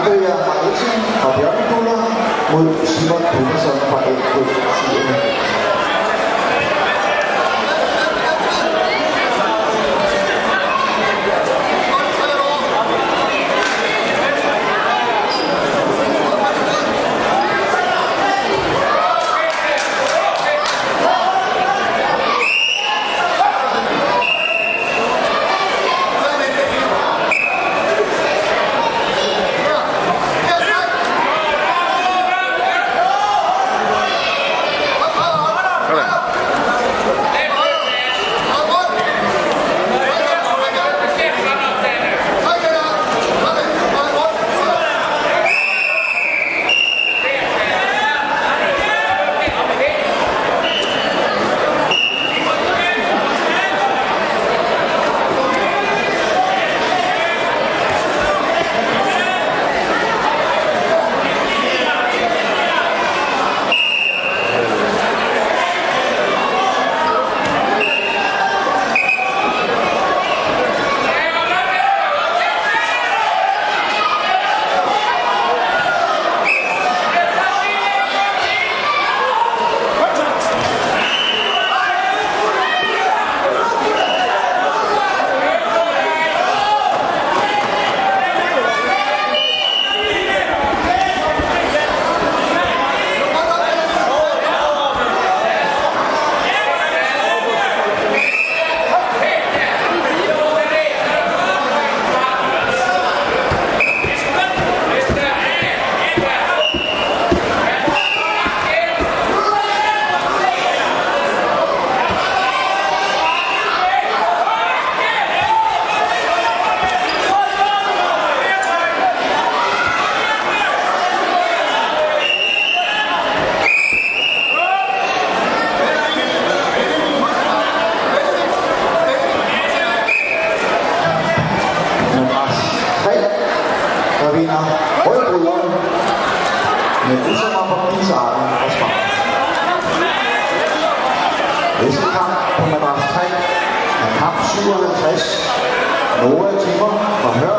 Markedsfører har ikke. Næste kamp på madras 3 er kamp 57. Noah Timmer fra Hør